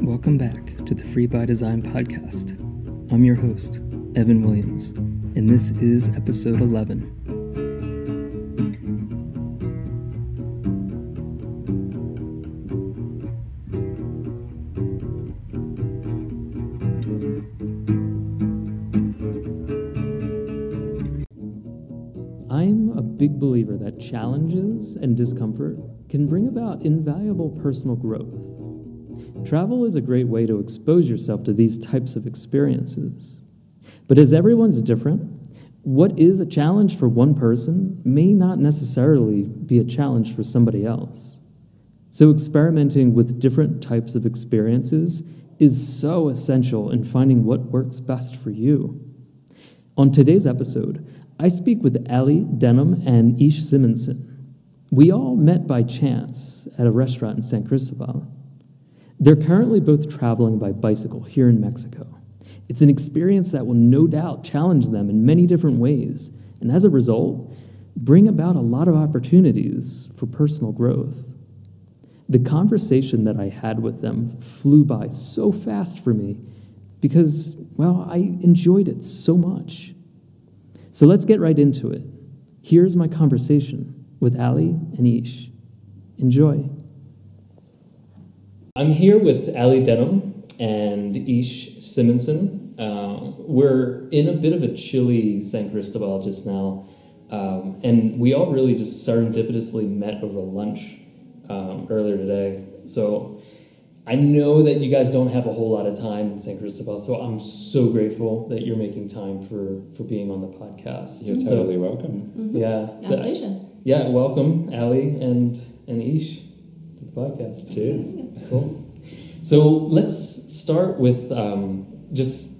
Welcome back to the Free by Design podcast. I'm your host, Evan Williams, and this is episode 11. And discomfort can bring about invaluable personal growth. Travel is a great way to expose yourself to these types of experiences. But as everyone's different, what is a challenge for one person may not necessarily be a challenge for somebody else. So, experimenting with different types of experiences is so essential in finding what works best for you. On today's episode, I speak with Alee Denham and Ish Simonson. We all met by chance at a restaurant in San Cristobal. They're currently both traveling by bicycle here in Mexico. It's an experience that will no doubt challenge them in many different ways, and as a result, bring about a lot of opportunities for personal growth. The conversation that I had with them flew by so fast for me because, well, I enjoyed it so much. So let's get right into it. Here's my conversation with Alee and Ish. Enjoy. I'm here with Alee Denham and Ish Simonson. Uh, we're in a bit of a chilly San Cristobal just now, um, and we all really just serendipitously met over lunch um, earlier today. So I know that you guys don't have a whole lot of time in San Cristobal, so I'm so grateful that you're making time for for being on the podcast. You're so, totally welcome. Mm-hmm. Yeah, Our so- pleasure. Yeah. Welcome, Alee and and Ish, to the podcast. Cheers. Cool. So let's start with um, just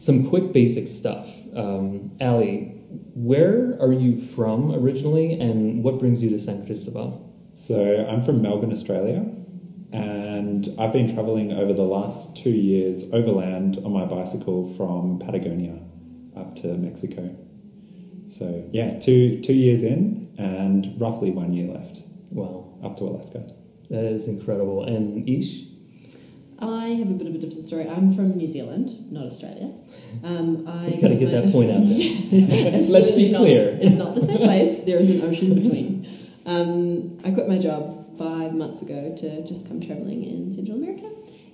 some quick basic stuff. Um, Alee, where are you from originally, and what brings you to San Cristobal? So I'm from Melbourne, Australia, and I've been traveling over the last two years overland on my bicycle from Patagonia up to Mexico. So yeah, two two years in, and roughly one year left Wow, up to Alaska. that is incredible. And Ish, I have a bit of a different story. I'm from New Zealand, not Australia. Um, I you gotta get my- that point out there. Let's be certainly not- clear. it's not the same place. There is an ocean between. Um, I quit my job five months ago to just come traveling in Central America.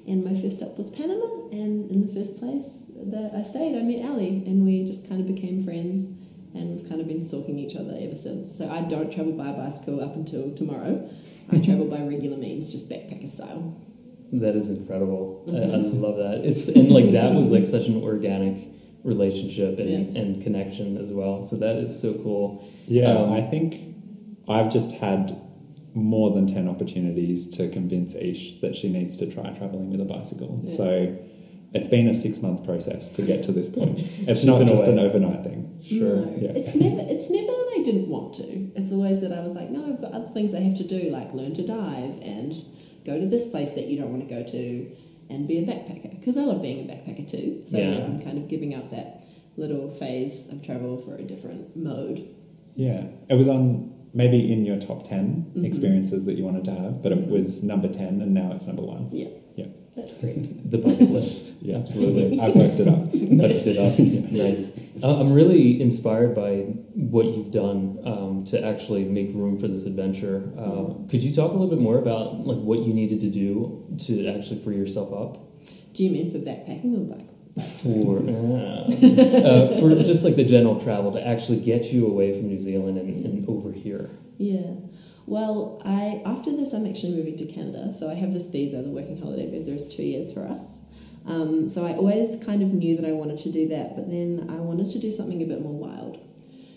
And my first stop was Panama. And in the first place that I stayed, I met Ali. And we just kind of became friends. And we've kind of been stalking each other ever since. So I don't travel by bicycle up until tomorrow. I travel by regular means, just backpacker style. That is incredible. I, I love that. It's and like that was like such an organic relationship and, and connection as well. So that is so cool. Yeah, Um, I think I've just had more than 10 opportunities to convince Ish that she needs to try traveling with a bicycle. Yeah. So it's been a six month process to get to this point. It's not just away. an overnight thing. Sure. No, Yeah. it's never it's never that I didn't want to. It's always that I was like, no, I've got other things I have to do, like learn to dive and go to this place that you don't want to go to, and be a backpacker because I love being a backpacker too. So Yeah. I'm kind of giving up that little phase of travel for a different mode. Yeah, it was on maybe in your top 10 Mhm. experiences that you wanted to have, but it Mhm. was number 10 and now it's number one. Yeah, Yeah. That's great. The bucket list. Yeah. Absolutely. I've worked it up. Touched it up. Nice. Uh, I'm really inspired by what you've done um, to actually make room for this adventure. Uh, could you talk a little bit more about like what you needed to do to actually free yourself up? Do you mean for backpacking or bike? For, uh, uh, for just like the general travel to actually get you away from New Zealand and, and over here. Yeah. Well, I after this, I'm actually moving to Canada. So I have this visa, the working holiday visa is two years for us. Um, so I always kind of knew that I wanted to do that, but then I wanted to do something a bit more wild.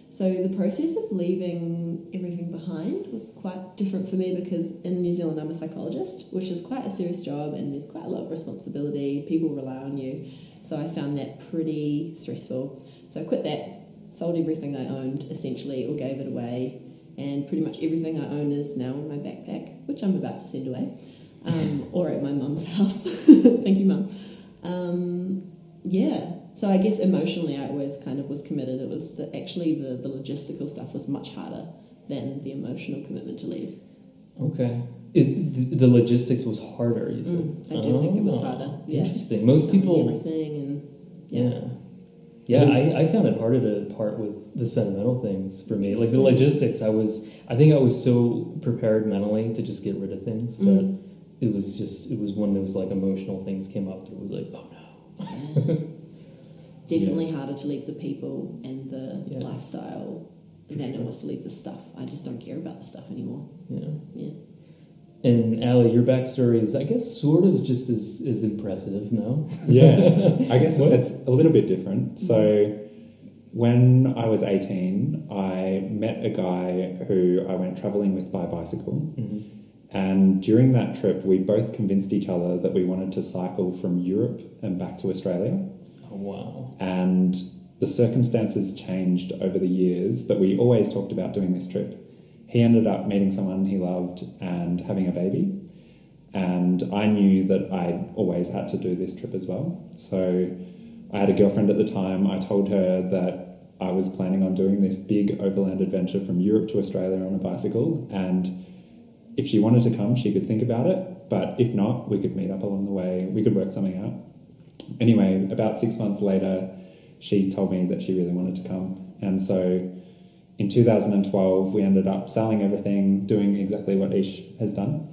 So the process of leaving everything behind was quite different for me because in New Zealand I'm a psychologist, which is quite a serious job and there's quite a lot of responsibility. People rely on you. So I found that pretty stressful. So I quit that, sold everything I owned essentially or gave it away, and pretty much everything I own is now in my backpack, which I'm about to send away, um, or at my mum's house. Thank you, mum. Um, yeah, so I guess emotionally I always kind of was committed. It was actually the, the logistical stuff was much harder than the emotional commitment to leave. Okay. it, the, the logistics was harder. You said. Mm, I do think it was Oh, harder. Yeah. Interesting. Most people. everything and Yeah. Yeah, Is- I, I found it harder to part with the sentimental things for me. Like the logistics, I was, I think I was so prepared mentally to just get rid of things that Mm. it was just, it was when those like emotional things came up that it was like, oh no. Yeah. Definitely harder to leave the people and the Yeah. lifestyle than it was to leave the stuff. I just don't care about the stuff anymore. Yeah. Yeah. And Alee, your backstory is, I guess, sort of just as, as impressive, no? Yeah, I guess it's a little bit different. So, when I was 18, I met a guy who I went traveling with by bicycle. Mhm. And during that trip, we both convinced each other that we wanted to cycle from Europe and back to Australia. Oh, wow. And the circumstances changed over the years, but we always talked about doing this trip. He ended up meeting someone he loved and having a baby. And I knew that I'd always had to do this trip as well. So I had a girlfriend at the time. I told her that I was planning on doing this big overland adventure from Europe to Australia on a bicycle. And if she wanted to come, she could think about it. But if not, we could meet up along the way. We could work something out. Anyway, about six months later, she told me that she really wanted to come. And so in 2012, we ended up selling everything, doing exactly what Ish has done,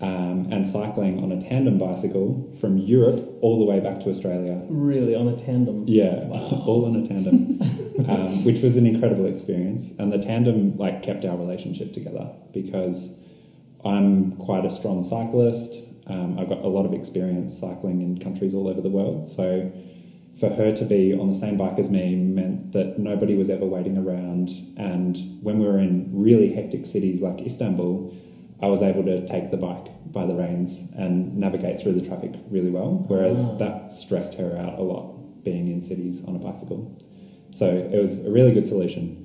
um, and cycling on a tandem bicycle from Europe all the way back to Australia. Really, on a tandem. Yeah, Wow. all on a tandem, um, which was an incredible experience. And the tandem like kept our relationship together because I'm quite a strong cyclist. Um, I've got a lot of experience cycling in countries all over the world. So for her to be on the same bike as me meant that nobody was ever waiting around. And when we were in really hectic cities like Istanbul, I was able to take the bike by the reins and navigate through the traffic really well. Whereas Ah. that stressed her out a lot being in cities on a bicycle. So it was a really good solution.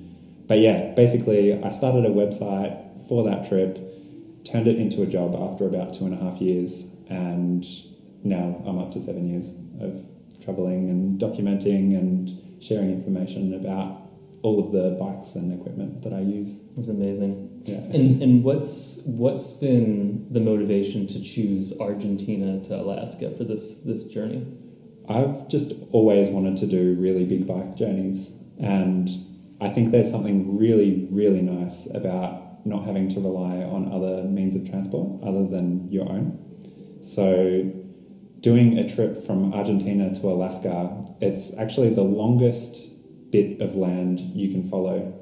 But yeah, basically, I started a website for that trip, turned it into a job after about two and a half years, and now I'm up to seven years of traveling and documenting and sharing information about all of the bikes and equipment that I use. That's amazing. Yeah. And and what's what's been the motivation to choose Argentina to Alaska for this this journey? I've just always wanted to do really big bike journeys, and I think there's something really, really nice about not having to rely on other means of transport other than your own. So, doing a trip from Argentina to Alaska, it's actually the longest bit of land you can follow.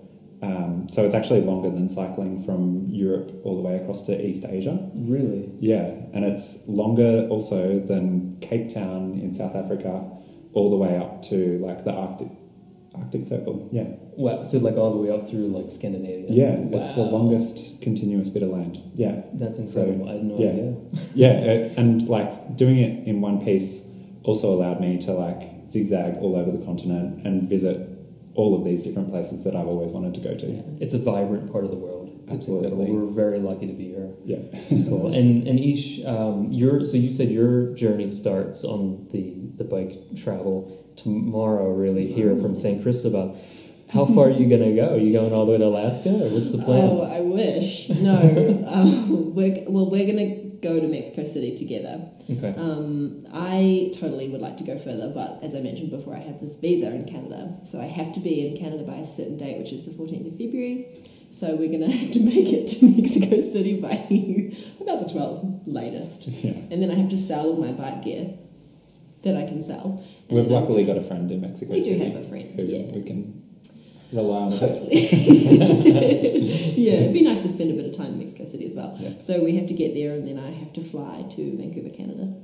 Um, so, it's actually longer than cycling from Europe all the way across to East Asia. Really? Yeah, and it's longer also than Cape Town in South Africa, all the way up to like the Arctic Arctic Circle. Yeah, Wow. So like all the way up through like Scandinavia. yeah, it's the longest continuous bit of land. Yeah, That's So, incredible. I had no yeah. idea. yeah, uh, and like doing it in one piece also allowed me to like zigzag all over the continent and visit all of these different places that I've always wanted to go to. Yeah. It's a vibrant part of the world. It's Absolutely. incredible. We're very lucky to be here. Yeah. cool. And and Ish, um, your so you said your journey starts on the the bike travel tomorrow. Really, here from San Cristobal. How far are you gonna go? Are you going all the way to Alaska, or what's the plan? Oh, I wish. No. um, we're, well, we're going to go to Mexico City together. Okay. Um, I totally would like to go further, but as I mentioned before, I have this visa in Canada. So I have to be in Canada by a certain date, which is the 14th of February. So we're going to have to make it to Mexico City by about the 12th latest. Yeah. And then I have to sell all my bike gear that I can sell. And We've then- luckily got a friend in Mexico We do City have a friend, who yeah. we can rely on a. Hopefully. yeah, it'd be nice to spend a bit of time in Mexico City as well. Yeah. So we have to get there and then I have to fly to Vancouver, Canada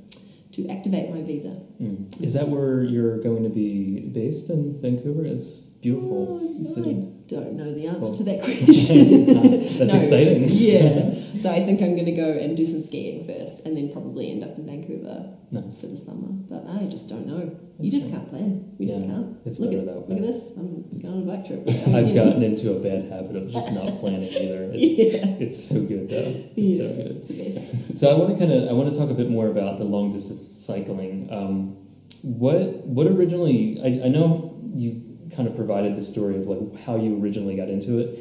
to activate my visa. Mm. Is that where you're going to be based in Vancouver? It's beautiful Oh, city. I don't know the answer Cool. to that question. That's No, exciting. Yeah. So I think I'm going to go and do some skiing first and then probably end up in Vancouver Nice. for the summer. But I just don't know. You just can't plan. We just can't. It's look at, look at this. I'm going on a bike trip. I've know. gotten into a bad habit of just not planning either. It's, Yeah. it's so good though. It's Yeah, so good. it's the best. So I want to kind of I want to talk a bit more about the long distance cycling. Um, what what originally I, I know you kind of provided the story of like how you originally got into it,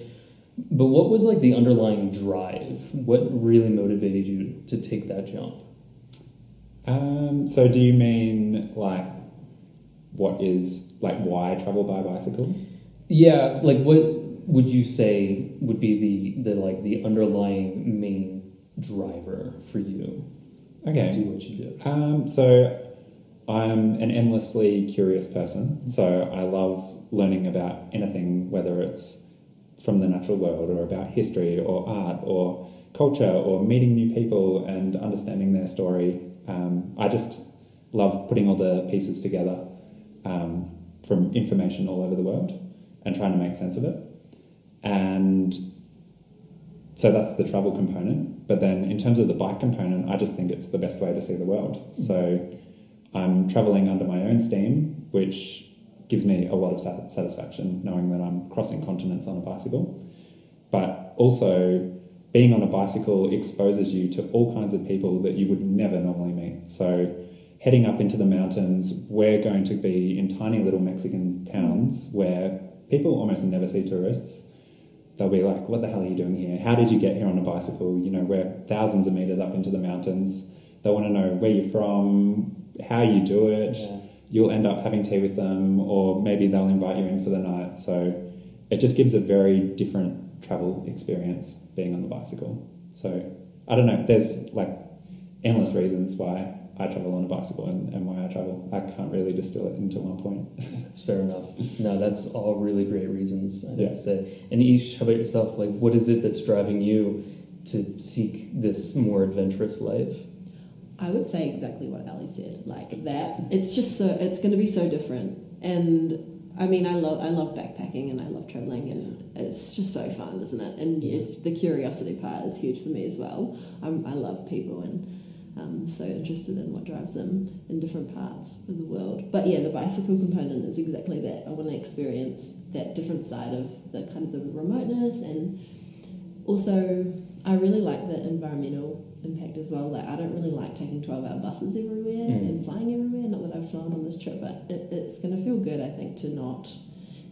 But what was like the underlying drive? What really motivated you to take that jump? Um, so, do you mean like what is like why travel by bicycle? Yeah, like what would you say would be the the like the underlying main driver for you to Okay. do what you do? Um, so, I'm an endlessly curious person. So, I love learning about anything, whether it's from the natural world or about history or art or culture or meeting new people and understanding their story. Um, I just love putting all the pieces together um, from information all over the world and trying to make sense of it. And so that's the travel component. But then in terms of the bike component, I just think it's the best way to see the world. So I'm traveling under my own steam, which gives me a lot of sat- satisfaction knowing that I'm crossing continents on a bicycle. But also, being on a bicycle exposes you to all kinds of people that you would never normally meet. So, heading up into the mountains, we're going to be in tiny little Mexican towns where people almost never see tourists. They'll be like, What the hell are you doing here? How did you get here on a bicycle? You know, we're thousands of meters up into the mountains. They want to know where you're from, how you do it Yeah. You'll end up having tea with them, or maybe they'll invite you in for the night. So it just gives a very different travel experience being on the bicycle. So I don't know, there's like endless reasons why I travel on a bicycle and, and why I travel. I can't really distill it into one point. That's fair enough. No, that's all really great reasons, I Yeah. have to say. And Ish, how about yourself? Like, what is it that's driving you to seek this more adventurous life? I would say exactly what Alee said. Like that, it's just so it's going to be so different. And I mean, I love I love backpacking and I love traveling, and it's just so fun, isn't it? And the curiosity part is huge for me as well. I'm, I love people and. I'm so interested in what drives them in different parts of the world. But yeah, the bicycle component is exactly that. I want to experience that different side of the kind of the remoteness and also I really like the environmental impact as well. Like I don't really like taking twelve hour buses everywhere Mm. and flying everywhere. Not that I've flown on this trip, but it, it's going to feel good. I think to not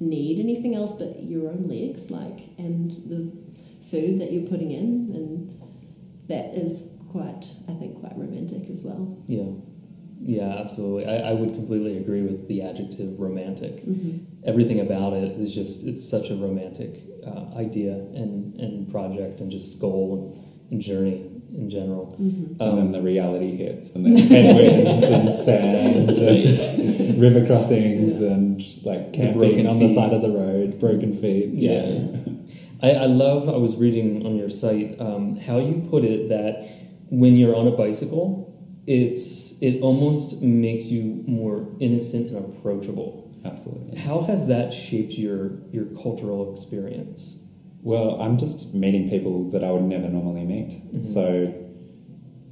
need anything else but your own legs, like and the food that you're putting in, and that is quite, I think, quite romantic as well. Yeah. Yeah, absolutely. I, I would completely agree with the adjective romantic. Mm-hmm. Everything about it is just, it's such a romantic uh, idea and, and project and just goal and, and journey in general. Mm-hmm. And then Um, the reality hits, and there's headwinds and sand and river crossings and like camping broken on the side of the road, broken feet. Yeah. I, I love, I was reading on your site um, how you put it that when you're on a bicycle, it's it almost makes you more innocent and approachable. absolutely. How has that shaped your your cultural experience? Well, I'm just meeting people that I would never normally meet. Mhm. So,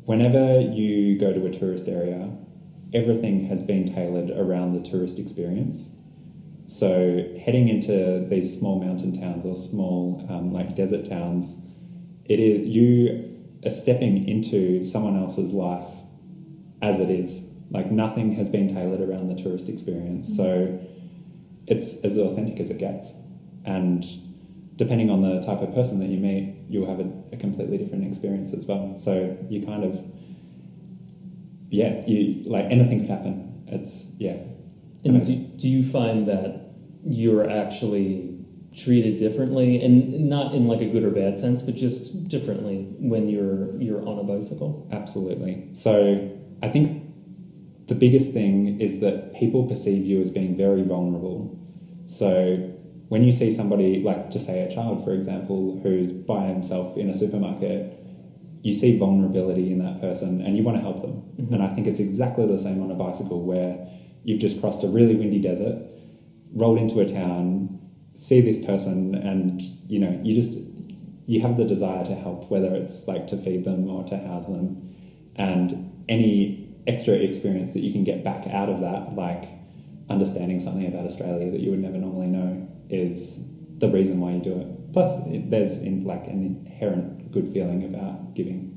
whenever you go to a tourist area, everything has been tailored around the tourist experience. So, heading into these small mountain towns or small um, like desert towns, it is you are stepping into someone else's life as it is. Like nothing has been tailored around the tourist experience. So, it's as authentic as it gets, and depending on the type of person that you meet, you'll have a, a completely different experience as well. So you kind of, yeah, you like anything could happen. It's yeah, And do, do you find that you're actually treated differently, and not in like a good or bad sense, but just differently when you're you're on a bicycle? absolutely. So I think the biggest thing is that people perceive you as being very vulnerable. So when you see somebody like, just say a child, for example, who's by himself in a supermarket, you see vulnerability in that person and you want to help them. Mhm. And I think it's exactly the same on a bicycle where you've just crossed a really windy desert, rolled into a town, see this person, and you know, you just you have the desire to help, whether it's like to feed them or to house them, and any extra experience that you can get back out of that, like understanding something about Australia that you would never normally know, is the reason why you do it. Plus, it, there's in, like an inherent good feeling about giving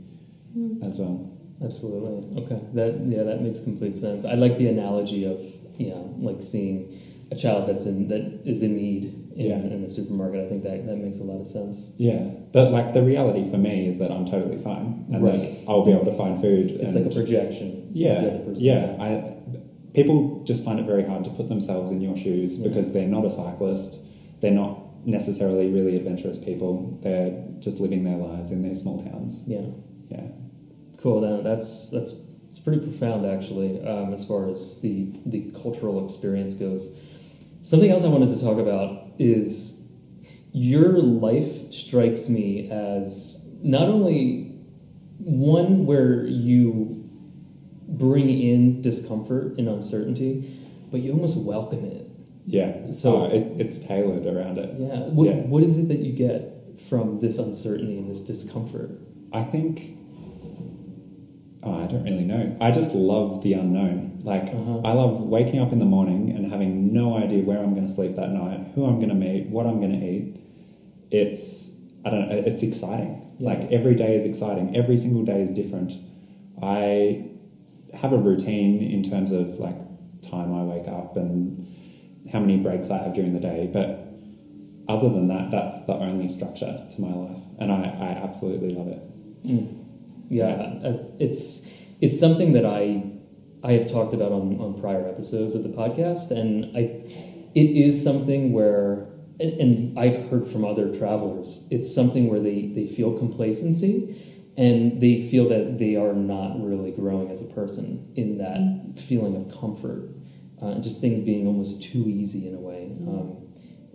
Mm. as well. Absolutely. Okay. That yeah, that makes complete sense. I like the analogy of yeah, like seeing a child that's in that is in need in, Yeah. in a supermarket. I think that that makes a lot of sense. Yeah, but like the reality for me is that I'm totally fine, and Right. that I'll be able to find food. It's and like a projection. yeah, yeah. I people just find it very hard to put themselves in your shoes Yeah. because they're not a cyclist. They're not necessarily really adventurous people. They're just living their lives in their small towns. Yeah. Yeah, Cool. That's that's it's pretty profound actually, um, as far as the the cultural experience goes. Something else I wanted to talk about is your life strikes me as not only one where you bring in discomfort and uncertainty, but you almost welcome it. yeah. So- So it, it's tailored around it. Yeah. What, Yeah. what is it that you get from this uncertainty and this discomfort? I think. Oh, I don't really know. I just love the unknown. Like, Uh-huh. I love waking up in the morning and having no idea where I'm going to sleep that night, who I'm going to meet, what I'm going to eat. It's, I don't know, it's exciting. Yeah. Like, every day is exciting. Every single day is different. I have a routine in terms of like time I wake up and how many breaks I have during the day, but other than that, that's the only structure to my life, and I, I absolutely love it. Mm. Yeah, it's it's something that I I have talked about on, on prior episodes of the podcast, and I it is something where and, and I've heard from other travelers, it's something where they they feel complacency and they feel that they are not really growing as a person in that feeling of comfort, uh, just things being almost too easy in a way. Um,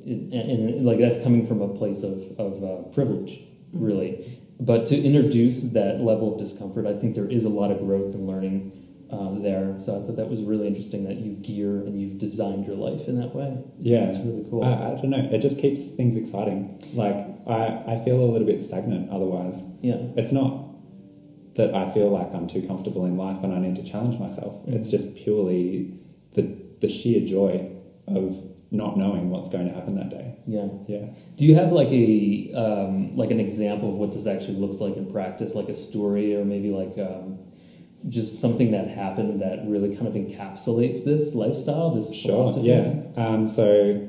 it, and, and like that's coming from a place of of uh, privilege, really. But to introduce that level of discomfort, I think there is a lot of growth and learning uh, there. So I thought that was really interesting that you gear and you've designed your life in that way. Yeah, It's really cool. I, I don't know. It just keeps things exciting. Like I, I feel a little bit stagnant otherwise. yeah, It's not that I feel like I'm too comfortable in life and I need to challenge myself. Mm. It's just purely the the sheer joy of not knowing what's going to happen that day. yeah. Yeah. Do you have like a um, like an example of what this actually looks like in practice, like a story or maybe like um, just something that happened that really kind of encapsulates this lifestyle, this Sure. philosophy? Yeah. Um, so,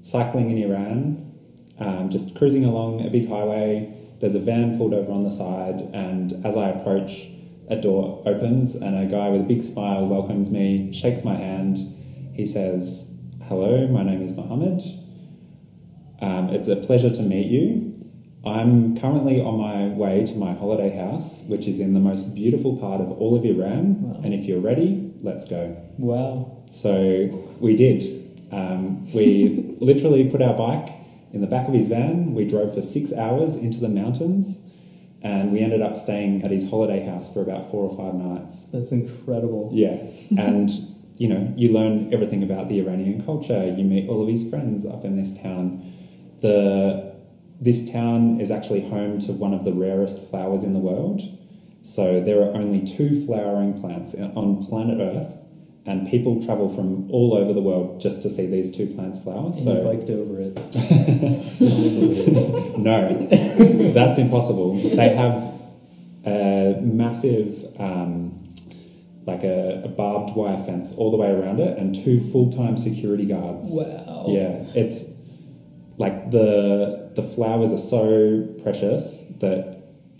cycling in Iran, um, just cruising along a big highway. There's a van pulled over on the side, and as I approach, a door opens, and a guy with a big smile welcomes me, shakes my hand. He says, "Hello, my name is Mohammed. Um, it's a pleasure to meet you. I'm currently on my way to my holiday house, which is in the most beautiful part of all of Iran. Wow. And if you're ready, let's go." Wow. So we did. Um, we literally put our bike in the back of his van. We drove for six hours into the mountains, and we ended up staying at his holiday house for about four or five nights. That's incredible. Yeah, and you know, you learn everything about the Iranian culture. You meet all of his friends up in this town. The this town is actually home to one of the rarest flowers in the world. So there are only two flowering plants on planet Earth, and people travel from all over the world just to see these two plants flower. And you So biked over it. No, that's impossible. They have a massive, um, like a, a barbed wire fence all the way around it, and two full-time security guards. wow. Yeah, it's like the the flowers are so precious that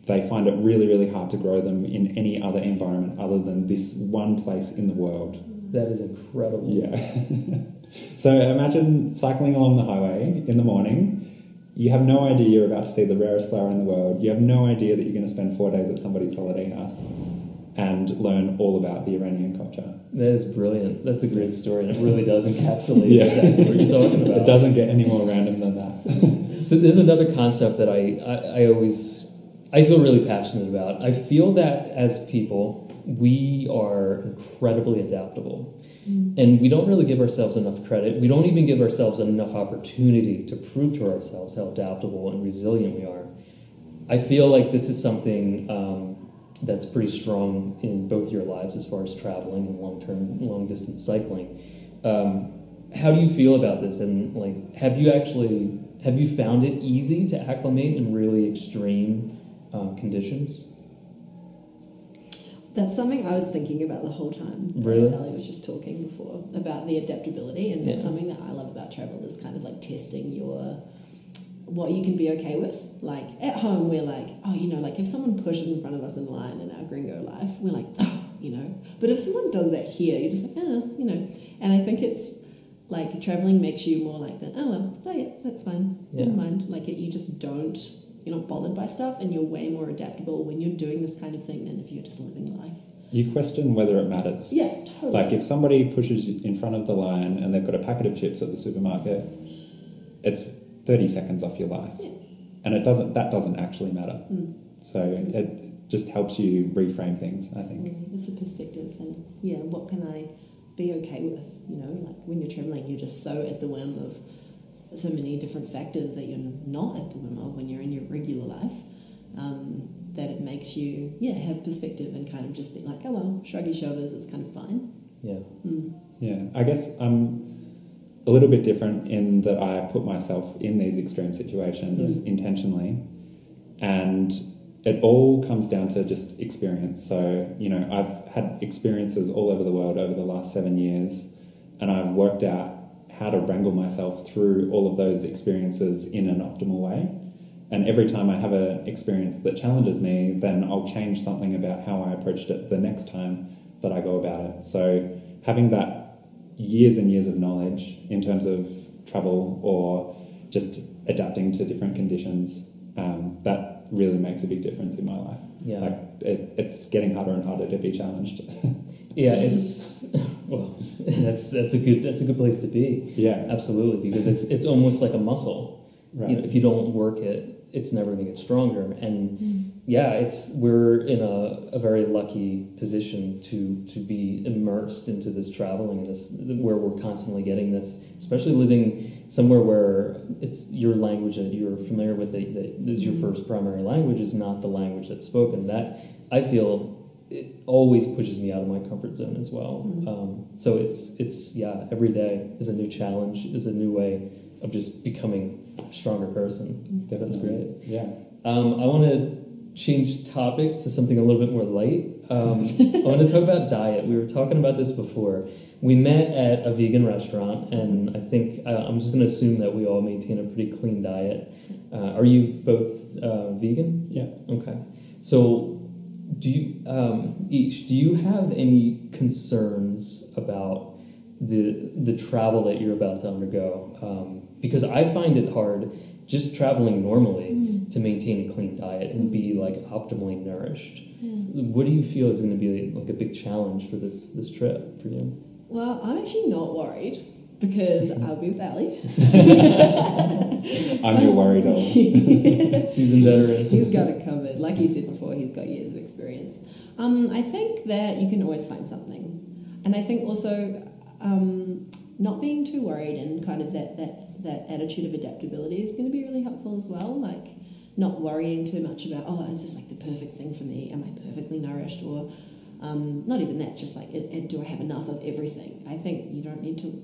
they find it really, really hard to grow them in any other environment other than this one place in the world. That is incredible. Yeah. so imagine cycling along the highway in the morning. You have no idea you're about to see the rarest flower in the world. You have no idea that you're going to spend four days at somebody's holiday house and learn all about the Iranian culture. That is brilliant. That's a great story, and it really does encapsulate Yeah. exactly what you're talking about. It doesn't get any more random than that. So there's another concept that I, I, I always I feel really passionate about. I feel that as people, we are incredibly adaptable. And we don't really give ourselves enough credit. We don't even give ourselves enough opportunity to prove to ourselves how adaptable and resilient we are. I feel like this is something um, that's pretty strong in both your lives as far as traveling and long term, long distance cycling. Um, how do you feel about this? And like, have you actually have you found it easy to acclimate in really extreme um, conditions? That's something I was thinking about the whole time. Really? Alee was just talking before about the adaptability, and Yeah. that's something that I love about travel is kind of like testing your what you can be okay with. Like at home, we're like, oh, you know, like if someone pushes in front of us in line in our gringo life, we're like, oh, you know. But if someone does that here, you're just like, oh, you know. And I think it's like traveling makes you more like the, oh well, oh yeah, that's fine, Yeah. never mind. Like it, you just don't. You're not bothered by stuff, and you're way more adaptable when you're doing this kind of thing than if you're just living life. You question whether it matters. Yeah, totally. Like if somebody pushes you in front of the line and they've got a packet of chips at the supermarket, it's thirty seconds off your life, Yeah. and it doesn't. That doesn't actually matter. Mm. So it just helps you reframe things. I think. Mm, It's a perspective, and it's yeah. What can I be okay with? You know, like when you're traveling, you're just so at the whim of so many different factors that you're not at the whim of when you're in your regular life. Um, that it makes you yeah have perspective and kind of just be like, oh well, shrug your shoulders. It's kind of fine. Yeah. Mm. Yeah, I guess I'm a little bit different in that I put myself in these extreme situations intentionally, and it all comes down to just experience. So, you know, I've had experiences all over the world over the last seven years, and I've worked out how to wrangle myself through all of those experiences in an optimal way. And every time I have an experience that challenges me, then I'll change something about how I approached it the next time that I go about it. So, having that years and years of knowledge in terms of travel or just adapting to different conditions, um, that really makes a big difference in my life. Yeah. Like it, it's getting harder and harder to be challenged. Yeah, it's well, that's that's a good that's a good place to be. yeah, Absolutely, because it's it's almost like a muscle. right. You know, if you don't work it, it's never going to get stronger. And yeah, it's we're in a, a very lucky position to to be immersed into this traveling and this where we're constantly getting this, especially living somewhere where it's your language that you're familiar with that, that is your first primary language is not the language that's spoken. That I feel it always pushes me out of my comfort zone as well. Mhm. Um, so it's it's yeah, every day is a new challenge, is a new way of just becoming a stronger person. That's great. Yeah. Um, I want to change topics to something a little bit more light. Um, I want to talk about diet. We were talking about this before. We met at a vegan restaurant, and I think uh, I'm just going to assume that we all maintain a pretty clean diet. Uh, are you both uh, vegan? Yeah. Okay. So, do you um, each do you have any concerns about the the travel that you're about to undergo? Um, because I find it hard just traveling normally Mm. To maintain a clean diet and be like optimally nourished. Yeah. What do you feel is going to be like a big challenge for this this trip for you? Well, I'm actually not worried because I'll be with Alee. I'm your worry doll. Seasoned veteran. he's got it covered. Like you said before, he's got years of experience. Um, I think that you can always find something, and I think also um, not being too worried and kind of that that that attitude of adaptability is going to be really helpful as well. Like not worrying too much about oh, is this like the perfect thing for me? Am I perfectly nourished or um, not even that? Just like do I have enough of everything? I think you don't need to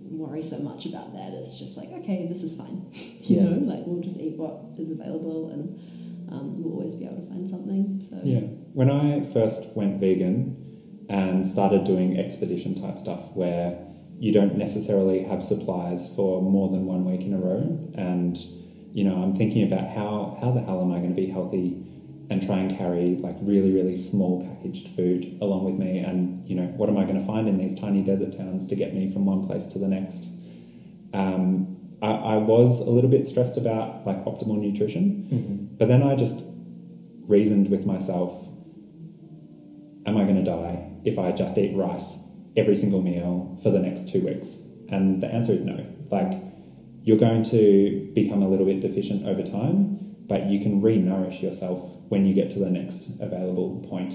worry so much about that. It's just like okay, this is fine. you Yeah. know, like we'll just eat what is available and um, we'll always be able to find something. So Yeah. When I first went vegan and started doing expedition type stuff where you don't necessarily have supplies for more than one week in a row and you know, I'm thinking about how how the hell am I going to be healthy and try and carry like really really small packaged food along with me and you know, what am I going to find in these tiny desert towns to get me from one place to the next? Um, I, I was a little bit stressed about like optimal nutrition hmm but then I just reasoned with myself Am I going to die if I just eat rice every single meal for the next two weeks? And the answer is no. Like, you're going to become a little bit deficient over time, but you can re nourish yourself when you get to the next available point.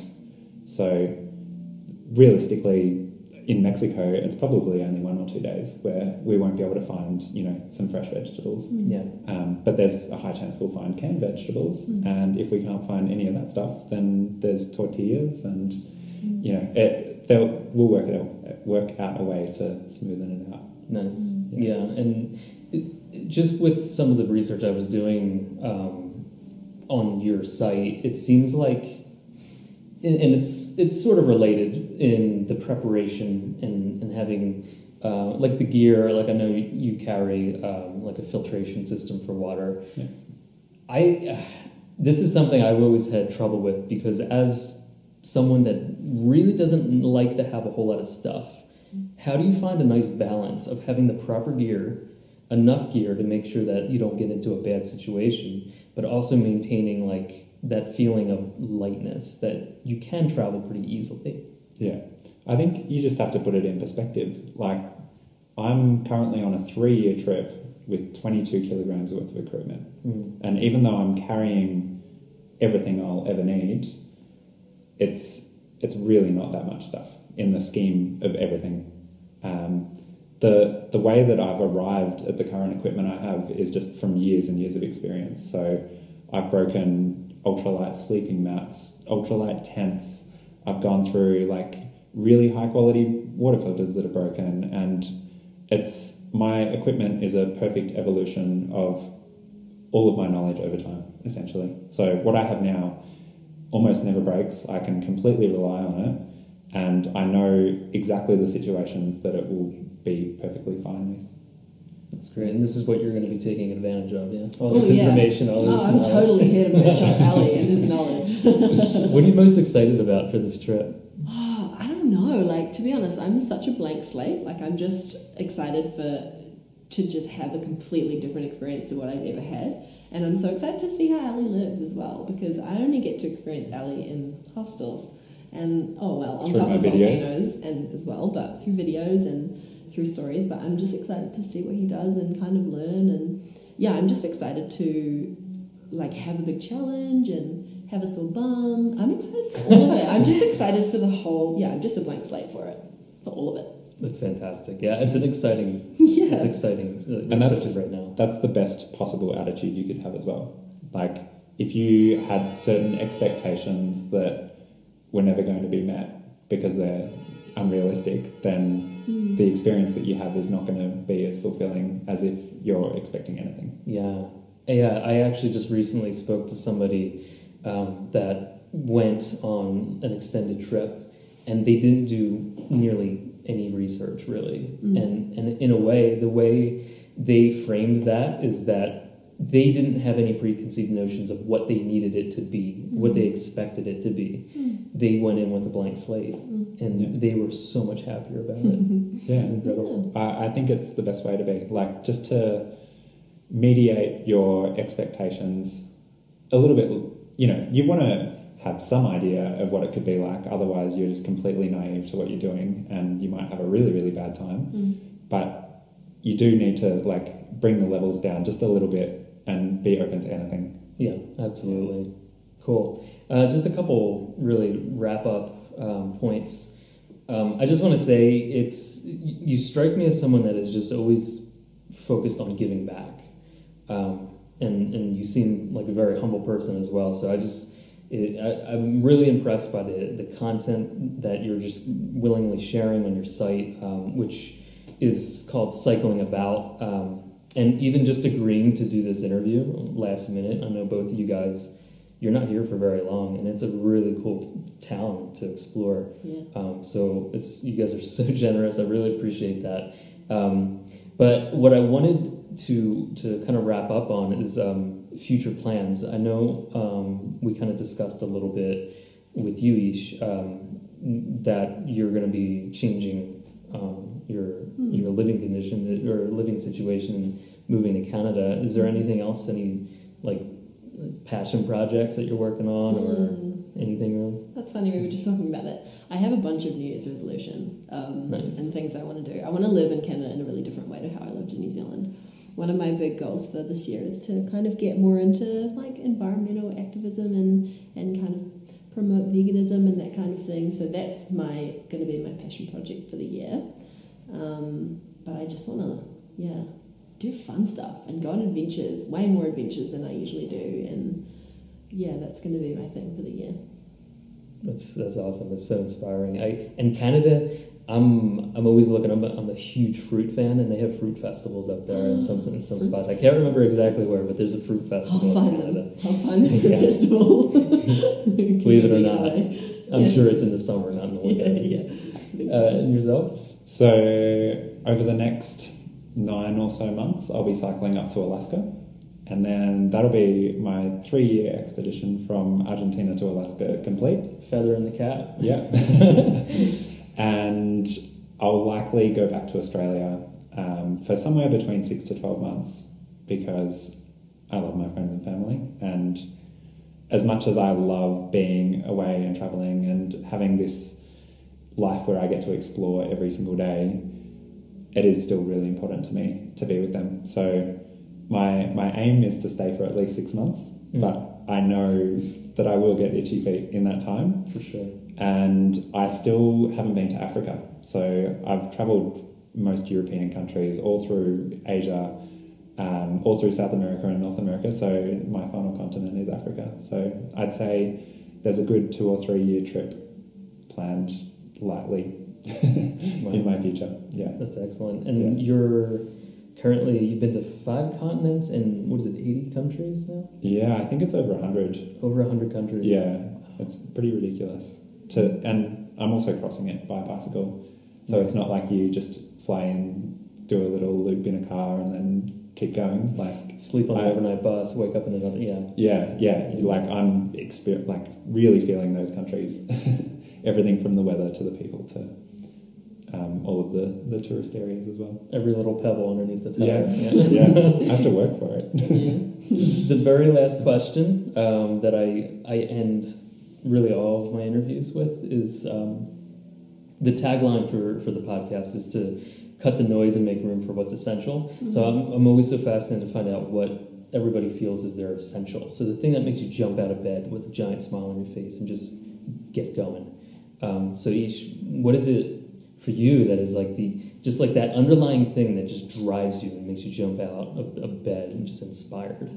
So, realistically, in Mexico, it's probably only one or two days where we won't be able to find, you know, some fresh vegetables. Yeah. Um, but there's a high chance we'll find canned vegetables, Mm. and if we can't find any of that stuff, then there's tortillas, and Mm. you know, it, they'll, we'll work it out, work out a way to smoothen it out. Nice. Mm. Yeah, and it, it- just with some of the research I was doing um, on your site, it seems like and, it's it's sort of related in the preparation and, and having uh, like the gear. Like I know you, you carry um, like a filtration system for water. Yeah. I uh, this is something I've always had trouble with because as someone that really doesn't like to have a whole lot of stuff, how do you find a nice balance of having the proper gear, enough gear to make sure that you don't get into a bad situation, but also maintaining like that feeling of lightness that you can travel pretty easily. Yeah. I think you just have to put it in perspective. Like, I'm currently on a three year trip with 22 kilograms worth of equipment. Mm. And even though I'm carrying everything I'll ever need, it's, it's really not that much stuff in the scheme of everything. Um, the, the way that I've arrived at the current equipment I have is just from years and years of experience. So I've broken ultralight sleeping mats, ultralight tents. I've gone through like really high quality water filters that are broken, and it's my equipment is a perfect evolution of all of my knowledge over time, essentially. So what I have now almost never breaks. I can completely rely on it, and I know exactly the situations that it will be perfectly fine with. That's great. And this is what you're going to be taking advantage of, yeah? All Oh, this yeah. information, all oh, this Oh, I'm knowledge. totally here to match up Alee and his knowledge. what are you most excited about for this trip? Oh, I don't know. Like to be honest, I'm such a blank slate. Like I'm just excited for to just have a completely different experience to what I've ever had. And I'm so excited to see how Alee lives as well because I only get to experience Alee in hostels and oh well on Through top of videos. volcanoes and as well, but through videos and through stories. But I'm just excited to see what he does and kind of learn and yeah, I'm just excited to like have a big challenge and have a sore bum. I'm excited for all of it. I'm just excited for the whole. Yeah, I'm just a blank slate for it, for all of it. That's fantastic. Yeah, it's an exciting, Yeah. it's exciting, uh, And that's- right now. That's the best possible attitude you could have as well. Like, if you had certain expectations that were never going to be met because they're unrealistic, then Mm. the experience that you have is not going to be as fulfilling as if you're expecting anything. Yeah, yeah. I actually just recently spoke to somebody um, that went on an extended trip, and they didn't do nearly any research really. Mm. And and in a way, the way they framed that is that they didn't have any preconceived notions of what they needed it to be, what they expected it to be. Mm. They went in with a blank slate, Mm. and Yeah. they were so much happier about it. Yeah. It's incredible. I, I think it's the best way to be. Like, just to mediate your expectations a little bit, you know, you want to have some idea of what it could be like. Otherwise, you're just completely naive to what you're doing and you might have a really, really bad time. Mm. But you do need to, like, bring the levels down just a little bit and be open to anything. Yeah, absolutely. Cool. Uh, just a couple really wrap up um, points. Um, I just want to say it's you strike me as someone that is just always focused on giving back, um, and and you seem like a very humble person as well. So I just it, I, I'm really impressed by the the content that you're just willingly sharing on your site, um, which is called Cycling About. And even just agreeing to do this interview last minute, I know both of you guys, you're not here for very long, and it's a really cool t- town to explore. Yeah. Um, so it's you guys are so generous. I really appreciate that. Um, but what I wanted to to kind of wrap up on is um, future plans. I know um, we kind of discussed a little bit with you, Ish, um, that you're going to be changing um, your Hmm. your living condition or living situation and moving to Canada. Is there anything else? Any like passion projects that you're working on or Mm. anything really? That's funny. We were just talking about that. I have a bunch of New Year's resolutions um, Nice. and things I want to do. I want to live in Canada in a really different way to how I lived in New Zealand. One of my big goals for this year is to kind of get more into like environmental activism and and kind of promote veganism and that kind of thing. So that's my going to be my passion project for the year. Um, but I just want to, yeah, do fun stuff and go on adventures, way more adventures than I usually do. And yeah, that's going to be my thing for the year. That's that's awesome. It's so inspiring. I in Canada, I'm I'm always looking. I'm a, I'm a huge fruit fan, and they have fruit festivals up there in some in some Fruit spots. I can't remember exactly where, but there's a fruit festival I'll in find Canada. them. I'll find the fruit Yeah. festival. Believe it or not. I'm sure it's in the summer, not in the Yeah, winter. yeah. Uh, and yourself? So over the next nine or so months, I'll be cycling up to Alaska, and then that'll be my three-year expedition from Argentina to Alaska complete. Feather in the cap. Yeah. and I'll likely go back to Australia um, for somewhere between six to 12 months because I love my friends and family. And as much as I love being away and traveling and having this life where I get to explore every single day, it is still really important to me to be with them. So my, my aim is to stay for at least six months, Mm. but I know that I will get itchy feet in that time For sure. And I still haven't been to Africa. So I've travelled most European countries, all through Asia, um, all through South America and North America. So my final continent is Africa. So I'd say there's a good two or three year trip planned lightly in my future. Yeah. That's excellent. And you're currently, you've been to five continents and what is it, 80 countries now? Yeah, I think it's over 100. Over 100 countries. Yeah, it's pretty ridiculous. To and I'm also crossing it by bicycle, so it's not like you just fly in, do a little loop in a car, and then keep going. Like Sleep on an overnight bus, wake up in another, yeah. yeah, yeah, like I'm exper- like really feeling those countries. Everything from the weather to the people to um, all of the the tourist areas as well. Every little pebble underneath the tower. Yeah, yeah, I have to work for it. Yeah. the very last question um, that I, I end really all of my interviews with is um, the tagline for, for the podcast is to cut the noise and make room for what's essential. So I'm, I'm always so fascinated to find out what everybody feels is their essential. So the thing that makes you jump out of bed with a giant smile on your face and just get going. Um, so each, what is it for you that is like the just like that underlying thing that just drives you and makes you jump out of, of bed and just inspired?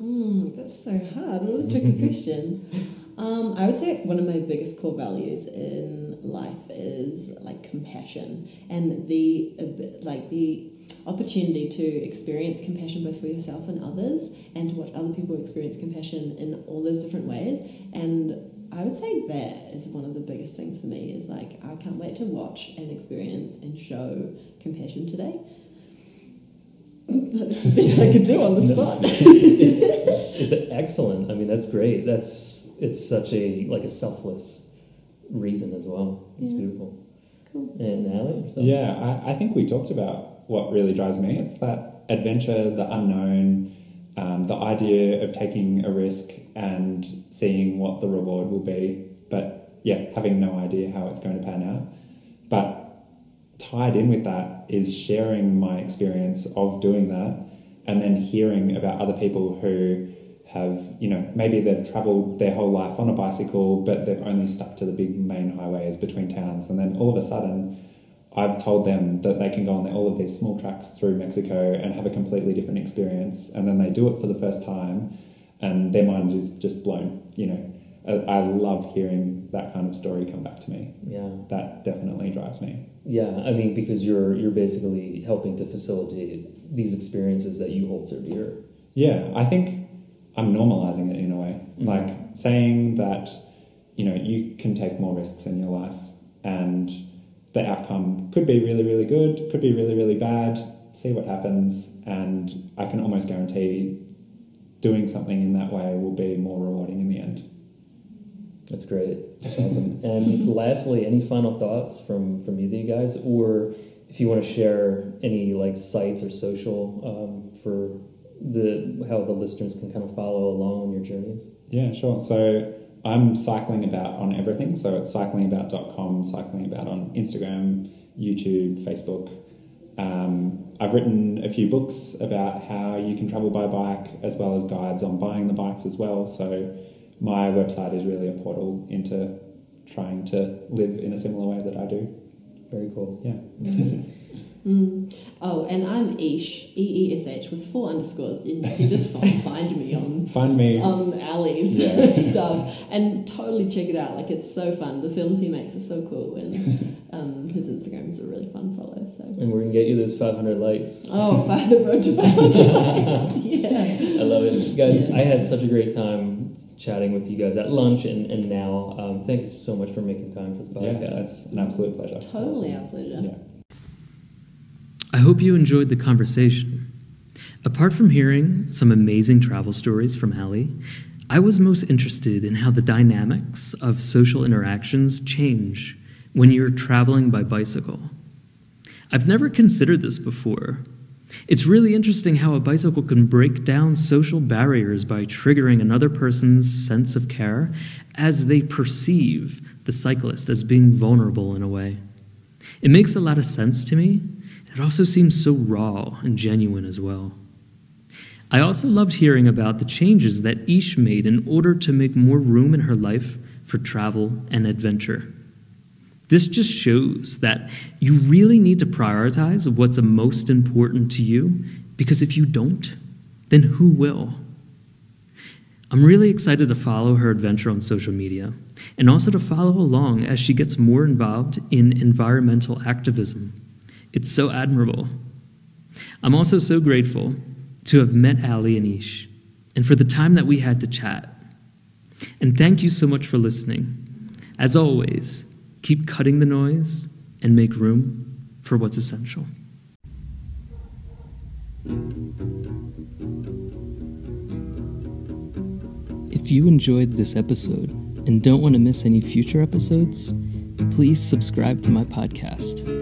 Mm, that's so hard. What a tricky question. Um, I would say one of my biggest core values in life is like compassion and the like the opportunity to experience compassion both for yourself and others, and to watch other people experience compassion in all those different ways. And I would say that is one of the biggest things for me. Is like I can't wait to watch and experience and show compassion today. That's the best I could do on the spot. it's it's excellent. I mean, that's great. That's it's such a like a selfless reason as well. It's Yeah. beautiful. Cool. And Natalie. Yeah, I, I think we talked about what really drives me. It's that adventure, the unknown, um, the idea of taking a risk and seeing what the reward will be. But yeah, having no idea how it's going to pan out. But tied in with that is sharing my experience of doing that and then hearing about other people who have, you know, maybe they've traveled their whole life on a bicycle, but they've only stuck to the big main highways between towns. And then all of a sudden, I've told them that they can go on all of these small tracks through Mexico and have a completely different experience. And then they do it for the first time, and their mind is just blown. You know, I, I love hearing that kind of story come back to me. Yeah. That definitely drives me. Yeah. I mean, because you're you're basically helping to facilitate these experiences that you hold so dear. Yeah, I think I'm normalizing it in a way. Mhm. Like saying that, you know, you can take more risks in your life and the outcome could be really, really good, could be really, really bad. See what happens. And I can almost guarantee doing something in that way will be more rewarding in the end. That's great. That's awesome. and lastly, any final thoughts from from either you guys, or if you want to share any like sites or social um, for the how the listeners can kind of follow along on your journeys. Yeah, sure. So I'm cycling about on everything. So it's cyclingabout.com, cycling about on Instagram, YouTube, Facebook. Um, I've written a few books about how you can travel by bike, as well as guides on buying the bikes as well. So my website is really a portal into trying to live in a similar way that I do. Very cool. Yeah. Mm. Oh, and I'm Ish, E E S H, with four underscores. You you can just find, find me on Find me. on Alee's Yeah. stuff and totally check it out. Like it's so fun. The films he makes are so cool, and um, his Instagrams are really fun follow. So And we're gonna get you those 500 likes. oh, find the road to 500 likes. Yeah. I love it, guys. I had such a great time chatting with you guys at lunch and, and now. Um, thank you so much for making time for the podcast. Yeah, podcast. it's an absolute pleasure. Totally our pleasure. Yeah. I hope you enjoyed the conversation. Apart from hearing some amazing travel stories from Alee, I was most interested in how the dynamics of social interactions change when you're traveling by bicycle. I've never considered this before. It's really interesting how a bicycle can break down social barriers by triggering another person's sense of care as they perceive the cyclist as being vulnerable in a way. It makes a lot of sense to me. It also seems so raw and genuine as well. I also loved hearing about the changes that Ish made in order to make more room in her life for travel and adventure. This just shows that you really need to prioritize what's most important to you because if you don't, then who will? I'm really excited to follow her adventure on social media and also to follow along as she gets more involved in environmental activism. It's so admirable. I'm also so grateful to have met Alee and Ish and for the time that we had to chat. And thank you so much for listening. As always, keep cutting the noise and make room for what's essential. If you enjoyed this episode and don't want to miss any future episodes, please subscribe to my podcast.